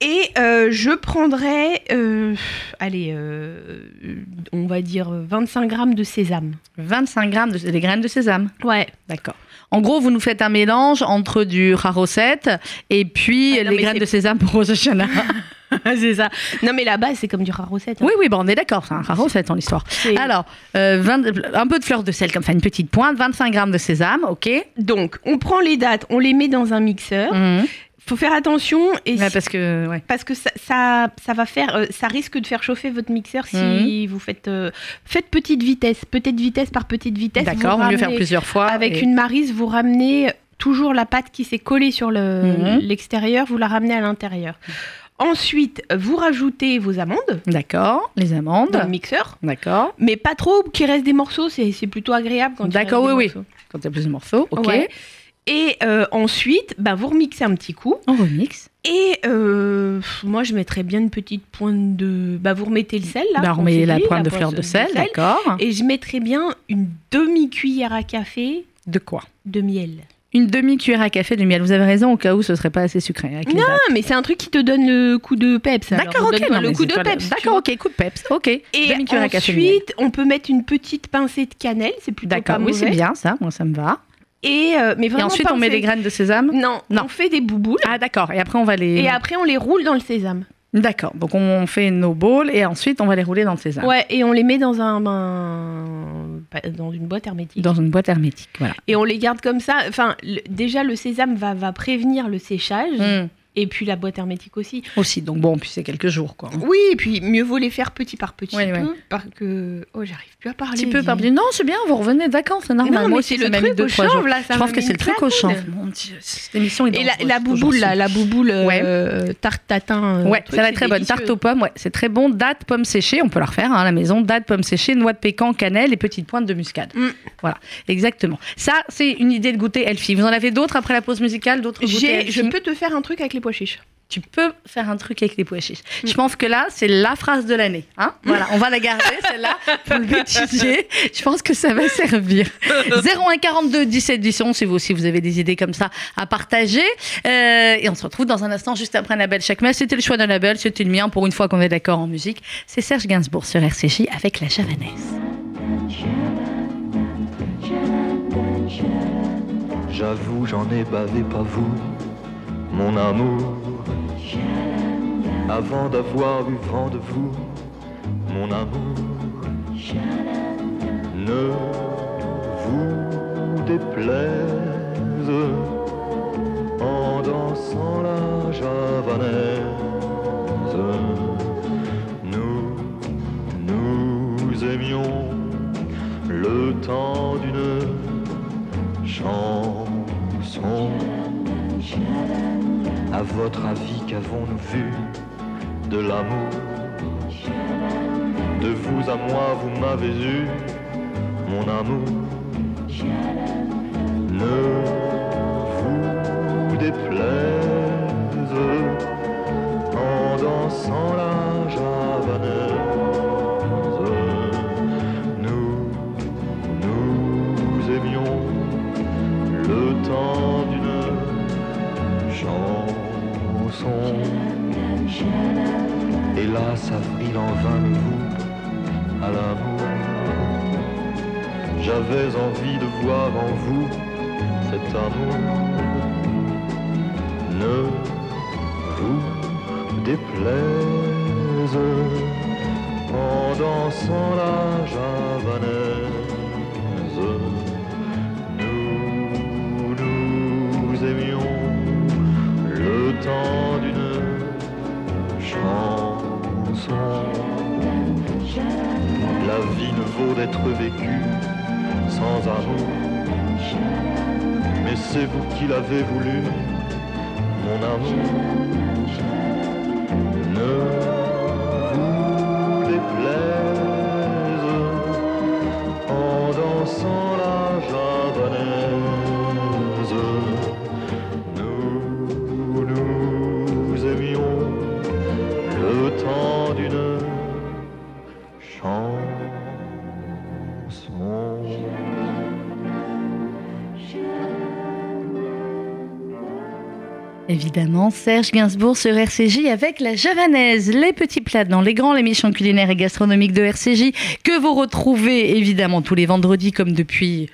Et euh, je prendrais, euh, allez, euh, on va dire 25 grammes de sésame. 25 grammes de des graines de sésame. Ouais. D'accord. En gros, vous nous faites un mélange entre du rarosette et puis Ah non, les mais graines c'est- de sésame pour Hashanah. c'est ça. Non, mais la base, c'est comme du rarosette. hein. oui, oui, bon, on est d'accord, c'est un rarosette en histoire. C'est- Alors, euh, 20 un peu de fleur de sel, comme ça, une petite pointe, 25 grammes de sésame, ok. Donc, on prend les dates, on les met dans un mixeur Mhm. faut faire attention et Ouais, si- parce que ouais. parce que ça, ça, ça va faire, euh, ça risque de faire chauffer votre mixeur si vous faites, euh, faites petite vitesse, petite vitesse par petite vitesse. D'accord, mieux faire plusieurs fois. Avec et- une marise, vous ramenez toujours la pâte qui s'est collée sur le- Mhm. l'extérieur, vous la ramenez à l'intérieur. Ensuite, vous rajoutez vos amandes D'accord, les amandes. dans le mixeur, D'accord. mais pas trop qu'il reste des morceaux, c'est plutôt agréable quand il D'accord, oui, oui. morceaux. Quand il y a plusieurs morceaux, ok. Ouais. Et euh, ensuite, bah, vous remixez un petit coup. On remixe. Et euh, moi, je mettrais bien une petite pointe de. Bah, vous remettez le sel là. Bah, on met la dit, pointe de fleur de sel, d'accord. Et je mettrais bien une demi-cuillère à café De quoi? De miel. Une demi-cuillère à café de miel. Vous avez raison, au cas où ce serait pas assez sucré. avec les Non, mais c'est un truc qui te donne le coup de peps. D'accord, ok. non, le coup de peps. D'accord, ok, coup de peps. Ok. Et demi-cuillère à café de miel. ensuite, on peut mettre une petite pincée de cannelle, c'est plutôt D'accord, oui, c'est bien ça. Moi, ça me va. Et, euh, mais Et ensuite, on met les graines de sésame? Non, Non. on fait des bouboules. Ah, d'accord. Et après, on va les. Et après, on les roule dans le sésame. D'accord. Donc, on fait nos bowls et ensuite, on va les rouler dans le sésame. Ouais, et on les met dans un, dans une boîte hermétique. Dans une boîte hermétique. Voilà. Et on les garde comme ça. Enfin, le- déjà le sésame va, va prévenir le séchage, Hmm. Et puis la boîte hermétique aussi. Aussi. Donc, bon, puis c'est quelques jours, quoi. Oui, et puis mieux vaut les faire petit par petit Oui, peu, oui. parce que oh, j'arrive plus à parler. Un petit peu par Non, c'est bien, vous revenez de vacances, c'est normal. Non, Moi mais aussi, le truc au chanvre là. ça Je pense m'a que c'est le truc au chanvre. Mon Dieu, cette émission est Et la, dangereuse, la bouboule, là, la bouboule euh, Ouais. euh, tarte tatin. euh, Ouais, truc, ça va être très bonne. Tarte aux pommes, ouais, c'est très bon. Dattes, pommes séchées, on peut la refaire hein, à la maison. Dattes, pommes séchées, noix de pécan, cannelle et petites pointes de muscade. Mm. Voilà, exactement. Ça, c'est une idée de goûter Elfie. Vous en avez d'autres après la pause musicale D'autres goûters Je peux te faire un truc avec les pois chiches. Tu peux faire un truc avec les pois chiches. Je pense que là, c'est la phrase de l'année. Hein voilà, on va la garder, celle-là, pour l'étudier. Je pense que ça va servir. 01 42 17 10 11, si vous aussi vous avez des idées comme ça à partager. Euh, et on se retrouve dans un instant juste après Annabelle Chakmes. C'était le choix d'Annabelle, c'était le mien pour une fois qu'on est d'accord en musique. C'est Serge Gainsbourg sur RCJ avec la javanaise. J'avoue, j'en ai bavé, pas vous, mon amour. Avant d'avoir eu vent de vous, mon amour. Ne vous déplaise en dansant la javanaise. Nous, nous aimions le temps d'une chanson. À votre avis, qu'avons-nous vu de l'amour De vous à moi, vous m'avez eu, mon amour. Ne vous déplaise en dansant la javanaise. Nous, nous aimions le temps d'une chanson. Hélas, avril en vain me vous à l'amour. J'avais envie de voir en vous cet amour. Ne vous déplaise en dansant la javanaise. D'une chanson. La vie ne vaut d'être vécue sans amour. Mais c'est vous qui l'avez voulu, mon amour. Ne Évidemment, Serge Gainsbourg sur RCJ avec la javanaise, les petits plats dans les grands, l'émission culinaire et gastronomique de RCJ que vous retrouvez évidemment tous les vendredis comme depuis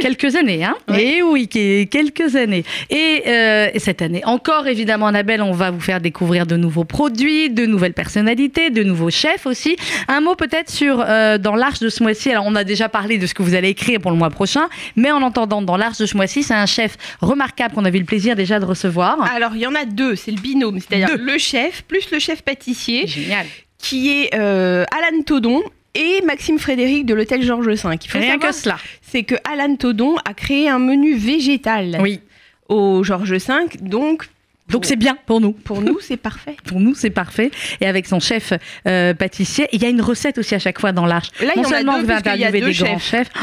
Quelques années, hein Ouais. Et oui, qui- quelques années. Et euh, cette année encore, évidemment, Annabelle, on va vous faire découvrir de nouveaux produits, de nouvelles personnalités, de nouveaux chefs aussi. Un mot peut-être sur euh, dans l'Arche de ce mois-ci. Alors, on a déjà parlé de ce que vous allez écrire pour le mois prochain, mais en entendant dans l'Arche de ce mois-ci, c'est un chef remarquable qu'on avait eu le plaisir déjà de recevoir. Alors, il y en a deux, c'est le binôme, c'est-à-dire le chef plus le chef pâtissier, Génial. qui est euh, Alan Todon et Maxime Frédéric de l'hôtel Georges V. Il faut Rien savoir, que cela. c'est que Alan Todon a créé un menu végétal Oui. au Georges V, donc Donc c'est bien pour nous. pour nous, c'est parfait. Pour nous, c'est parfait. Et avec son chef euh, pâtissier, il y a une recette aussi à chaque fois dans l'arche. Là, il y non en a deux, vous allez parce qu'il y a interviewer deux des grands chefs. Oh,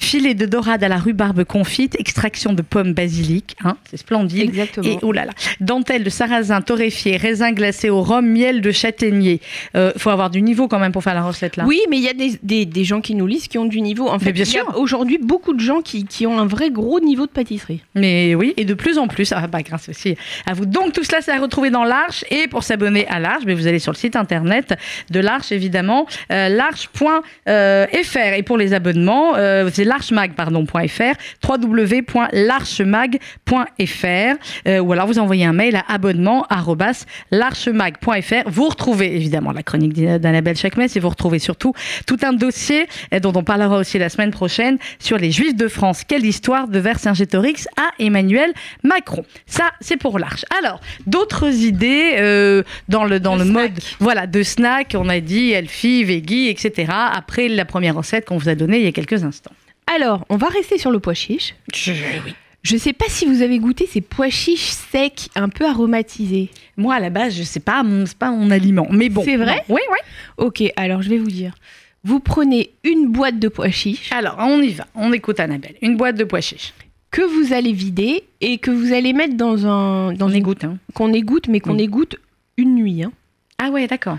filet de dorade à la rhubarbe confite, extraction de pommes basilic, hein, c'est splendide. Exactement. Et oh là là, dentelle de sarrasin torréfié, raisin glacé au rhum, miel de châtaignier. Euh, faut avoir du niveau quand même pour faire la recette là. Oui, mais il y a des, des, des gens qui nous lisent qui ont du niveau. En fait, bien il y a sûr. aujourd'hui beaucoup de gens qui, qui ont un vrai gros niveau de pâtisserie. Mais oui, et de plus en plus. Ah bah grâce aussi à vous. Donc tout cela, c'est à retrouver dans l'Arche. Et pour s'abonner à l'Arche, mais vous allez sur le site internet de l'Arche, évidemment, euh, l'arche.fr. Et pour les abonnements, euh, c'est l'archemag, pardon, .fr, www.l'archemag.fr. Euh, ou alors vous envoyez un mail à abonnement arobase l'archemag.fr. Vous retrouvez évidemment la chronique d'Annabelle Chakmes et vous retrouvez surtout tout un dossier euh, dont on parlera aussi la semaine prochaine sur les Juifs de France. Quelle histoire de Vercingétorix à Emmanuel Macron. Ça, c'est pour l'Arche. Alors, d'autres idées euh, dans le, dans mode voilà, de snack, on a dit Elfie, Veggie, etc. Après la première recette qu'on vous a donnée il y a quelques instants. Alors, on va rester sur le pois chiche. oui. Je sais pas si vous avez goûté ces pois chiches secs, un peu aromatisés. Moi, à la base, je sais pas, c'est pas mon aliment. Mais bon. C'est vrai. Oui, oui. Ok, alors je vais vous dire. Vous prenez une boîte de pois chiches Alors, on y va. On écoute Annabelle. Une boîte de pois chiches. que vous allez vider et que vous allez mettre dans un dans On une- égoutte. Hein. qu'on égoutte, mais qu'on Oui. égoutte une nuit. hein. Ah ouais, d'accord.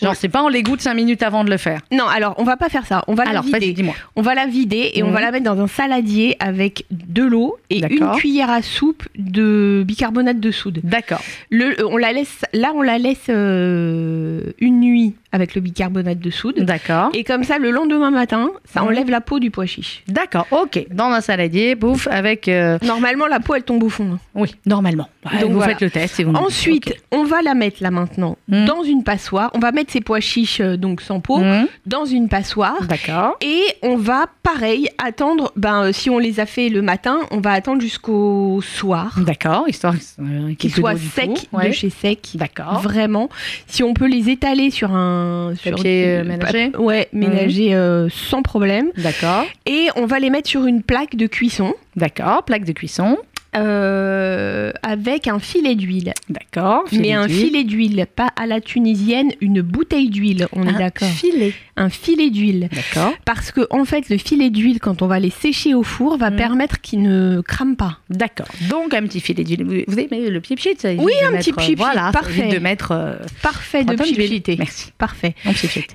Genre, c'est pas on l'égoutte cinq minutes avant de le faire. Non, alors on va pas faire ça. On va Alors, la vider. dis-moi. On va la vider et on Mhm. va la mettre dans un saladier avec de l'eau et une cuillère à soupe de bicarbonate de soude. D'accord. Le, on la laisse, là, on la laisse euh, une nuit avec le bicarbonate de soude. D'accord. Et comme ça, le lendemain matin, ça enlève la peau du pois chiche. D'accord, ok. Dans un saladier, bouffe, avec... euh, Normalement, la peau, elle tombe au fond. Oui, normalement. Ouais, Donc vous voilà. faites le test et vous dites. Ensuite, on va la mettre là maintenant Mhm. dans une passoire. On va mettre ces pois chiches, euh, donc sans peau, Mmh. dans une passoire. D'accord. Et on va, pareil, attendre, ben, euh, si on les a fait le matin, on va attendre jusqu'au soir. D'accord, histoire Qu'ils soient secs coup. de Ouais. chez sec. D'accord. Vraiment. Si on peut les étaler sur un sur- Papier, euh, ménager Ouais, ménager euh, sans problème. D'accord. Et on va les mettre sur une plaque de cuisson D'accord. Plaque de cuisson. Euh, avec un filet d'huile. D'accord. Mais un filet d'huile, pas à la tunisienne, une bouteille d'huile, on est Un d'accord. Filet. Un filet d'huile. D'accord. Parce que en fait, le filet d'huile, quand on va les sécher au four, va Mm. permettre qu'ils ne crament pas. D'accord. Donc un petit filet d'huile. Vous aimez le pchit ça évite Oui, un mettre, petit euh, pchit-pchit, Voilà, parfait. évite de mettre euh, Parfait de pchipchité. Merci. Parfait. On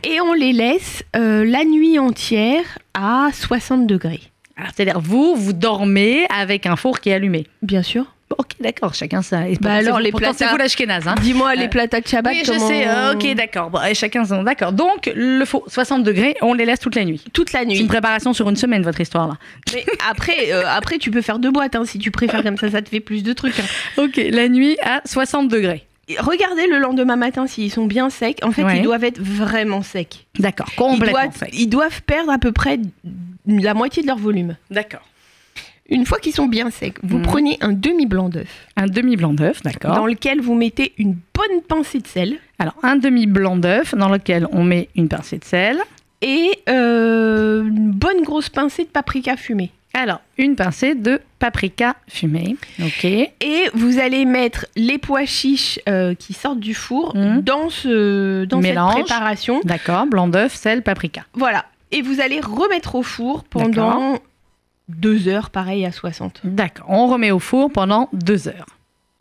Et on les laisse euh, la nuit entière à 60 degrés. Alors, c'est-à-dire, vous, vous dormez avec un four qui est allumé. Bien sûr. Ok, d'accord, chacun ça. Et Bah alors, c'est- les plats- c'est vous l'ashkénaze, hein Dis-moi les Euh, plats de Shabbat, Oui, je comment- sais. euh, ok, d'accord. Bon, chacun son. D'accord. Donc, le four, 60 degrés, on les laisse toute la nuit. Toute la C'est nuit. une préparation sur une semaine, votre histoire là. Mais après, euh, après, tu peux faire deux boîtes hein, si tu préfères comme ça, ça te fait plus de trucs. hein. Ok, la nuit à 60 degrés. Regardez le lendemain matin s'ils sont bien secs. En fait, Ouais. ils doivent être vraiment secs. D'accord, Ils complètement doivent, sec. ils doivent perdre à peu près la moitié de leur volume. D'accord. Une fois qu'ils sont bien secs, vous Mhm. prenez un demi blanc d'œuf Un demi blanc d'œuf, d'accord. dans lequel vous mettez une bonne pincée de sel Alors, un demi blanc d'œuf dans lequel on met une pincée de sel. et euh, une bonne grosse pincée de paprika fumé. Alors, une pincée de paprika fumé. Ok. Et vous allez mettre les pois chiches euh, qui sortent du four Mhm. dans, ce, dans Mélange. cette préparation. D'accord, blanc d'œuf, sel, paprika. Voilà. Et vous allez remettre au four pendant deux heures, pareil à 60. D'accord. On remet au four pendant deux heures.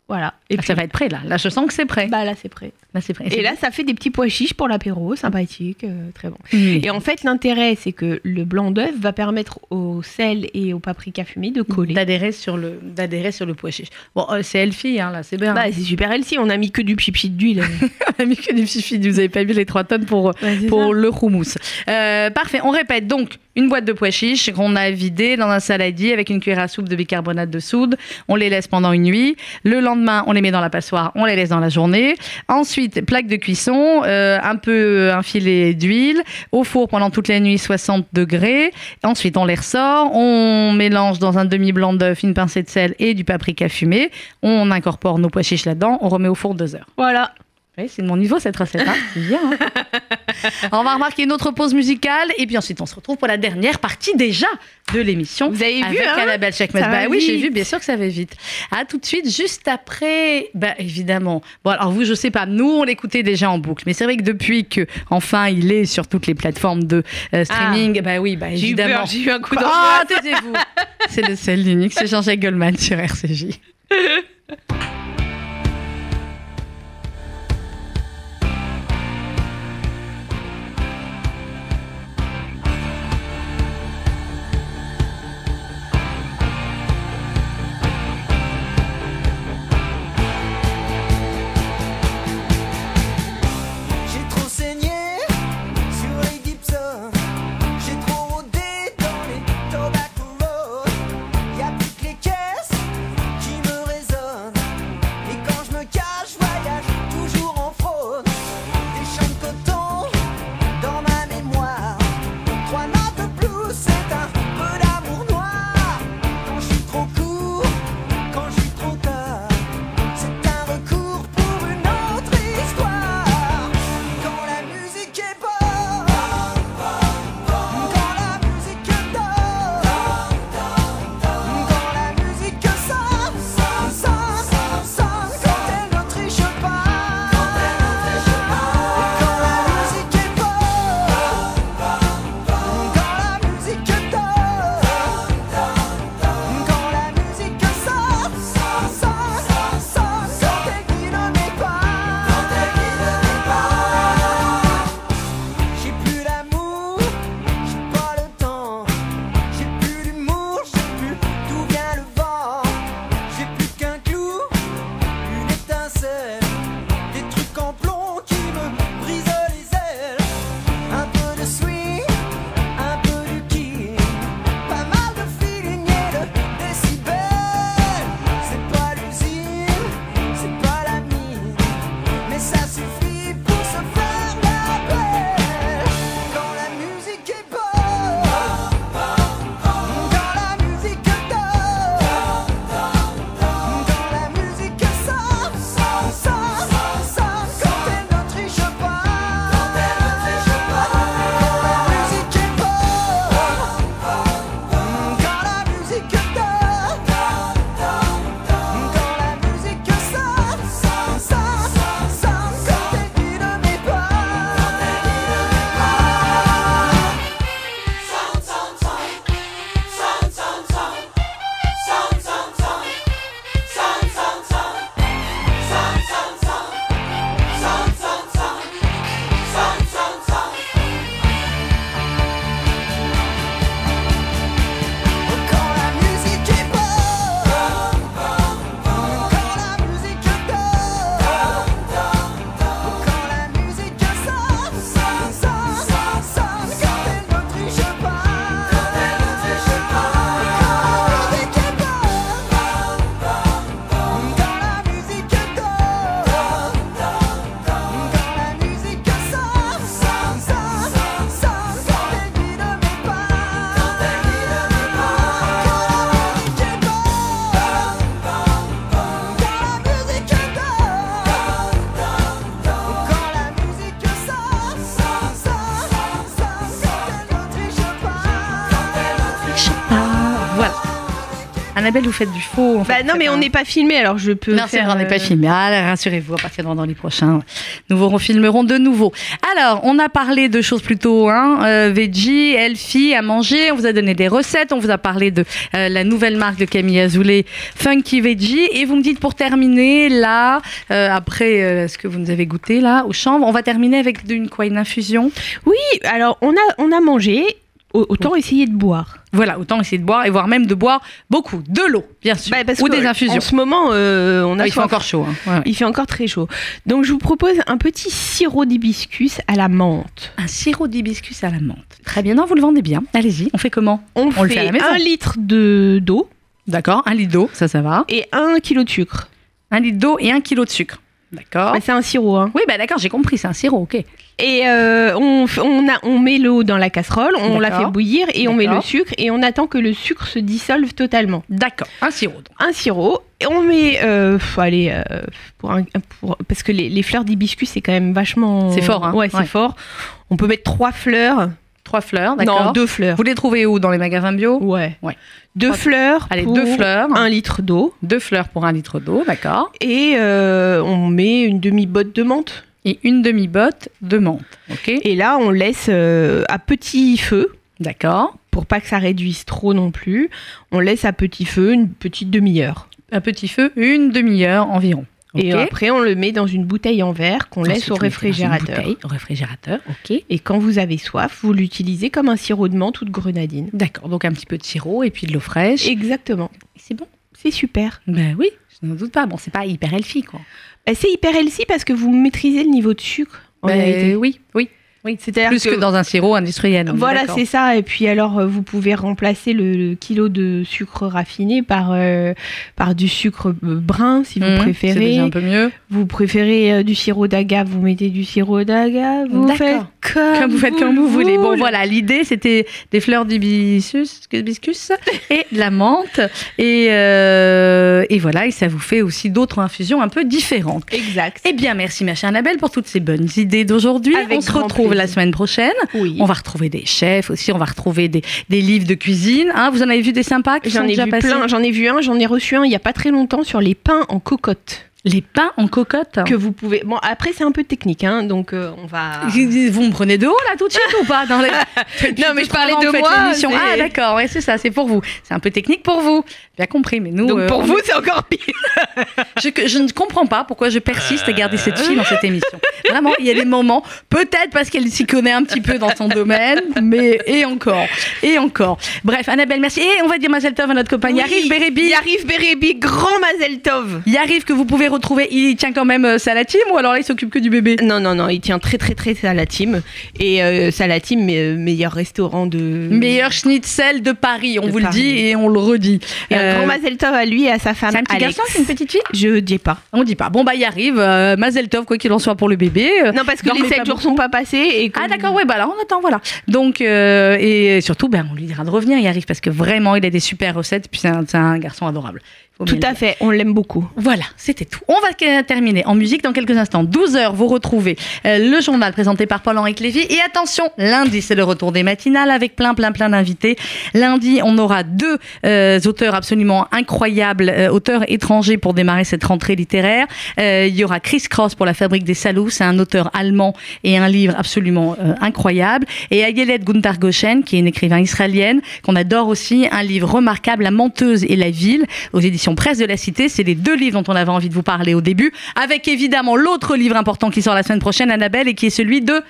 Voilà. Et Ah, ça va être prêt là. Là, je sens que c'est prêt. bah là, c'est prêt. Là, c'est prêt. Et là, ça fait des petits pois chiches pour l'apéro, sympathique, euh, très bon. Mmh. Et en fait, l'intérêt, c'est que le blanc d'œuf va permettre au sel et au paprika fumé de coller. d'adhérer sur le d'adhérer sur le pois chiche. Bon, euh, c'est Elfie, hein, là, c'est bien. Bah, c'est super healthy, on a mis que du pipi d'huile. on a mis que des petits Vous avez pas vu les trois tonnes pour Ouais, c'est pour ça. le houmous. Euh, parfait. On répète donc une boîte de pois chiches qu'on a vidé dans un saladier avec une cuillère à soupe de bicarbonate de soude. On les laisse pendant une nuit. Le lendemain, on les met dans la passoire, on les laisse dans la journée. Ensuite, plaque de cuisson, euh, un peu un filet d'huile, au four pendant toute la nuit, 60 degrés. Ensuite, on les ressort, on mélange dans un demi-blanc d'œuf, une pincée de sel et du paprika fumé. On incorpore nos pois chiches là-dedans, on remet au four deux heures. Voilà. Oui, c'est de mon niveau cette recette. hein. C'est bien. hein. on va remarquer une autre pause musicale et puis ensuite on se retrouve pour la dernière partie déjà de l'émission. Vous avez vu, avec hein Annabelle Bah oui, j'ai vu, bien sûr que ça va vite. À tout de suite, juste après, bah évidemment. Bon, alors vous, je sais pas, nous on l'écoutait déjà en boucle, mais c'est vrai que depuis que enfin il est sur toutes les plateformes de euh, streaming, bah oui, bah évidemment. j'ai eu un coup Ah, d'angoisse. taisez-vous. c'est le seul, l'unique, c'est Jean-Jacques Goldman sur RCJ. Annabelle, vous faites du faux. en Bah fait, non, mais on n'est pas filmé, alors je peux. Non, faire, on n'est pas euh, filmé. Ah, rassurez-vous, à partir de dans les prochains, nous vous refilmerons de nouveau. Alors, on a parlé de choses plutôt hein, euh, veggie, healthy, à manger. On vous a donné des recettes. On vous a parlé de euh, la nouvelle marque de Camille Azoulay, Funky Veggie. Et vous me dites pour terminer, là, euh, après euh, ce que vous nous avez goûté là au chanvre, on va terminer avec une quoi, une infusion? Oui, alors on a, on a mangé. Au- autant essayer de boire. Voilà, autant essayer de boire et voire même de boire beaucoup. De l'eau, bien sûr. Bah, parce ou que, des infusions. En ce moment, euh, on a Ah, il fait encore chaud. hein. Ouais, ouais. Il fait encore très chaud. Donc je vous propose un petit sirop d'hibiscus à la menthe. Un sirop d'hibiscus à la menthe. Très bien, non, vous le vendez bien. Allez-y, on fait comment On, On le fait fait à la maison. un litre de d'eau D'accord, un litre d'eau, ça, ça va. et un kilo de sucre. Un litre d'eau et un kilo de sucre. D'accord. Bah, c'est un sirop. Hein. Oui, bah d'accord, j'ai compris, c'est un sirop, ok. Et euh, on, on, a, on met l'eau dans la casserole, on la fait bouillir et on met le sucre et on attend que le sucre se dissolve totalement. D'accord, un sirop. donc. Un sirop, et on met, euh, faut aller euh, pour un, pour, parce que les, les fleurs d'hibiscus c'est quand même vachement. C'est fort, hein. Ouais, c'est Ouais. fort. On peut mettre trois fleurs. Trois fleurs, d'accord. Non, deux fleurs. Vous les trouvez où Dans les magasins bio Ouais. Ouais. Deux Trois- fleurs. Allez, pour deux fleurs. Un litre d'eau. Deux fleurs pour un litre d'eau, d'accord. Et euh, on met une demi-botte de menthe. Et une demi-botte de menthe, ok Et là, on laisse euh, à petit feu, D'accord. pour pas que ça réduise trop non plus. On laisse à petit feu une petite demi-heure. À petit feu, une demi-heure environ. Et après, on le met dans une bouteille en verre qu'on laisse au réfrigérateur. bouteille, Au réfrigérateur, ok. Et quand vous avez soif, vous l'utilisez comme un sirop de menthe ou de grenadine. D'accord, donc un petit peu de sirop et puis de l'eau fraîche. Exactement. c'est bon. C'est super. Ben oui, je n'en doute pas. Bon, c'est pas hyper healthy, quoi. Bah, C'est hyper healthy parce que vous maîtrisez le niveau de sucre. En Ben vérité. oui, oui. C'est-à-dire Plus que... dans un sirop industriel. Voilà, c'est ça. Et puis alors, euh, vous pouvez remplacer le, le kilo de sucre raffiné par, euh, par du sucre euh, brun, si vous C'est préférez. déjà un peu mieux. Vous préférez euh, du sirop d'agave, vous mettez du sirop d'agave. Vous D'accord. faites comme, Comme vous faites comme vous voulez. Bon, voilà, l'idée c'était des fleurs d'hibiscus hibiscus et de la menthe. Et, euh, et voilà, et ça vous fait aussi d'autres infusions un peu différentes. Exact. Eh bien, merci ma chère Annabelle pour toutes ces bonnes idées d'aujourd'hui. On se grand retrouve la semaine prochaine. oui. On va retrouver des chefs aussi, on va retrouver des, des livres de cuisine. Hein, vous en avez vu des sympas J'en ai déjà vu passés plein, j'en ai vu un, j'en ai reçu un il y a pas très longtemps sur les pains en cocotte Les pains en cocotte. que vous pouvez. Bon après c'est un peu technique hein, donc euh, on va. Vous me prenez de haut là tout de suite ou pas dans les... Depuis Non, mais je parlais de moi, Ah d'accord, ouais, c'est ça, c'est pour vous. C'est un peu technique pour vous. Bien compris, mais nous. Donc euh, pour vous c'est encore pire. je, je ne comprends pas pourquoi je persiste à garder cette fille dans cette émission. Vraiment, il y a des moments, peut-être parce qu'elle s'y connaît un petit peu dans son domaine, mais et encore, et encore. Bref, Annabelle, merci. Et on va dire Mazel Tov à notre copain Yarif Berebi. Yarif Berebi, grand Mazel Tov. Yarif que vous pouvez il tient quand même euh, ça à la team ou alors là, il s'occupe que du bébé? Non non non, il tient très très très Salatim et euh, Salatim mais, meilleur restaurant de. Meilleur schnitzel de Paris, on De vous Paris. le dit et on le redit. Et un Euh, grand Mazel Tov à lui et à sa femme c'est un petit Alex. garçon, c'est une petite fille? Je dis pas. On dit pas. Bon bah il arrive, euh, Mazel Tov quoi qu'il en soit pour le bébé. Euh, Non parce que les pas 7 jours beaucoup. sont pas passés et que- Ah d'accord, ouais, bah là on attend, voilà. Donc, euh, et surtout, ben, on lui dira de revenir, il arrive, parce que vraiment, il a des super recettes, puis c'est un, c'est un garçon adorable. Tout à fait, on l'aime beaucoup. Voilà, c'était tout. On va terminer en musique dans quelques instants. 12h, vous retrouvez euh, le journal présenté par Paul-Henri Lévy. Et attention, lundi, c'est le retour des matinales avec plein, plein, plein d'invités. Lundi, on aura deux euh, auteurs absolument incroyables, euh, auteurs étrangers pour démarrer cette rentrée littéraire. Euh, il y aura Chris Cross pour La Fabrique des Salauds, c'est un auteur allemand et un livre absolument incroyable. Et Ayelet Gunther Goshen, qui est une écrivain israélienne, qu'on adore aussi, un livre remarquable, La menteuse et la ville, aux éditions Presse de la Cité. C'est les deux livres dont on avait envie de vous parler au début, avec évidemment l'autre livre important qui sort la semaine prochaine, Annabelle, et qui est celui de...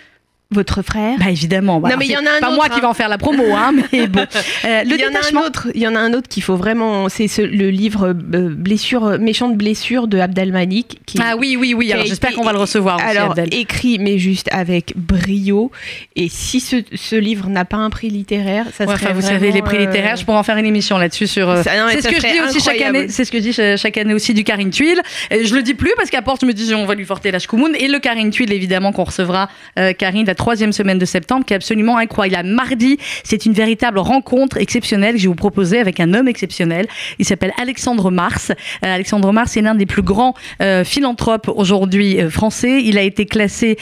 Votre frère Bah évidemment, bah, Non, mais il y c'est en a un pas autre, moi hein. qui va en faire la promo, hein, mais bon. Euh, le il y en a détachement... un autre, il y en a un autre qu'il faut vraiment, c'est ce- le livre euh, blessure, méchante blessure de Abdel Malik. Qui, Ah oui, oui, oui, alors j'espère qu'on va le recevoir aussi, alors Abdel. écrit mais juste avec brio. Et si ce, ce livre n'a pas un prix littéraire, ça Ouais, serait enfin, vous vraiment, savez, les prix euh, littéraires, je pourrais en faire une émission là-dessus sur. euh, c'est ce que je dis aussi chaque année. C'est ce que je dis cha- chaque année aussi du Karine Tuile. Je le dis plus parce qu'à Porte, je me dis on va lui porter la Shkoumoun. Et le Karine Tuile, évidemment, qu'on recevra, euh, Karine, la troisième semaine de septembre, qui est absolument incroyable. Mardi, c'est une véritable rencontre exceptionnelle que je vais vous proposer avec un homme exceptionnel. Il s'appelle Alexandre Mars. Euh, Alexandre Mars est l'un des plus grands euh, philanthropes aujourd'hui euh, français. Il a été classé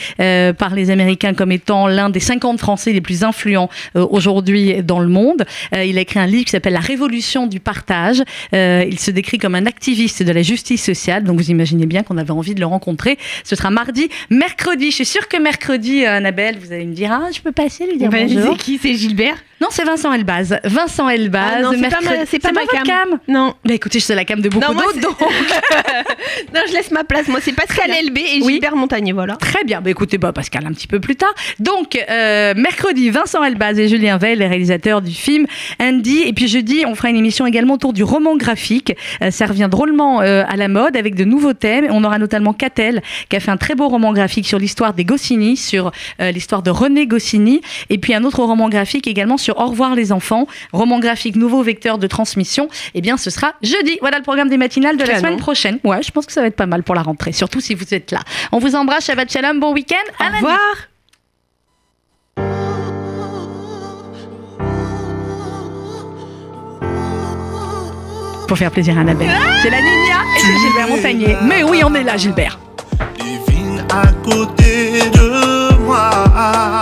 par les Américains comme étant l'un des 50 Français les plus influents aujourd'hui dans le monde. Il a écrit un livre qui s'appelle La Révolution du partage. Il se décrit comme un activiste de la justice sociale. Donc vous imaginez bien qu'on avait envie de le rencontrer. Ce sera mardi, mercredi. Je suis sûre que mercredi, Annabelle, Vous allez me dire, ah, je peux passer lui dire Bah, bonjour. c'est qui C'est Gilbert? Non, c'est Vincent Elbaz. Vincent Elbaz. Ah non, c'est pas ma- c'est pas ma votre cam. cam. Non. Bah écoutez, c'est la cam de beaucoup d'autres. donc- non, je laisse ma place. Moi, c'est Pascal. LB et Oui. Gilbert Montagnier, voilà. Très bien, bah écoutez, bah Pascal un petit peu plus tard. Donc, euh, mercredi, Vincent Elbaz et Julien Veil, les réalisateurs du film Andy. Et puis jeudi, on fera une émission également autour du roman graphique. Euh, ça revient drôlement euh, à la mode avec de nouveaux thèmes. On aura notamment Catel, qui a fait un très beau roman graphique sur l'histoire des Goscinny, sur euh, l'histoire de René Goscinny. Et puis un autre roman graphique également sur Au revoir les enfants. Roman graphique, nouveau vecteur de transmission. Eh bien, ce sera jeudi. Voilà le programme des matinales de la semaine prochaine. Ouais, je pense que ça va être pas mal pour la rentrée, surtout si vous êtes là. On vous embrasse, Shabbat Shalom, bon week-end. À Au revoir. Pour faire plaisir à Annabelle. C'est la Nina et c'est Gilbert Montagnier. Mais oui, on est là, Gilbert. divine à côté de moi.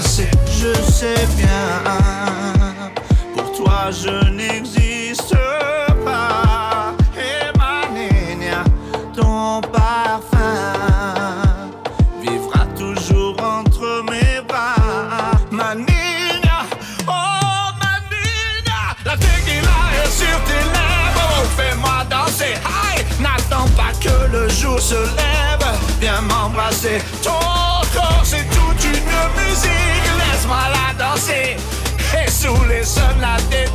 Je sais bien, pour toi je n'existe pas. Et ma niña, ton parfum vivra toujours entre mes bras. Ma niña, oh ma niña, la tequila est sur tes lèvres. Fais-moi danser. N'attends pas que le jour se lève. Viens m'embrasser. Sous les des tropiques,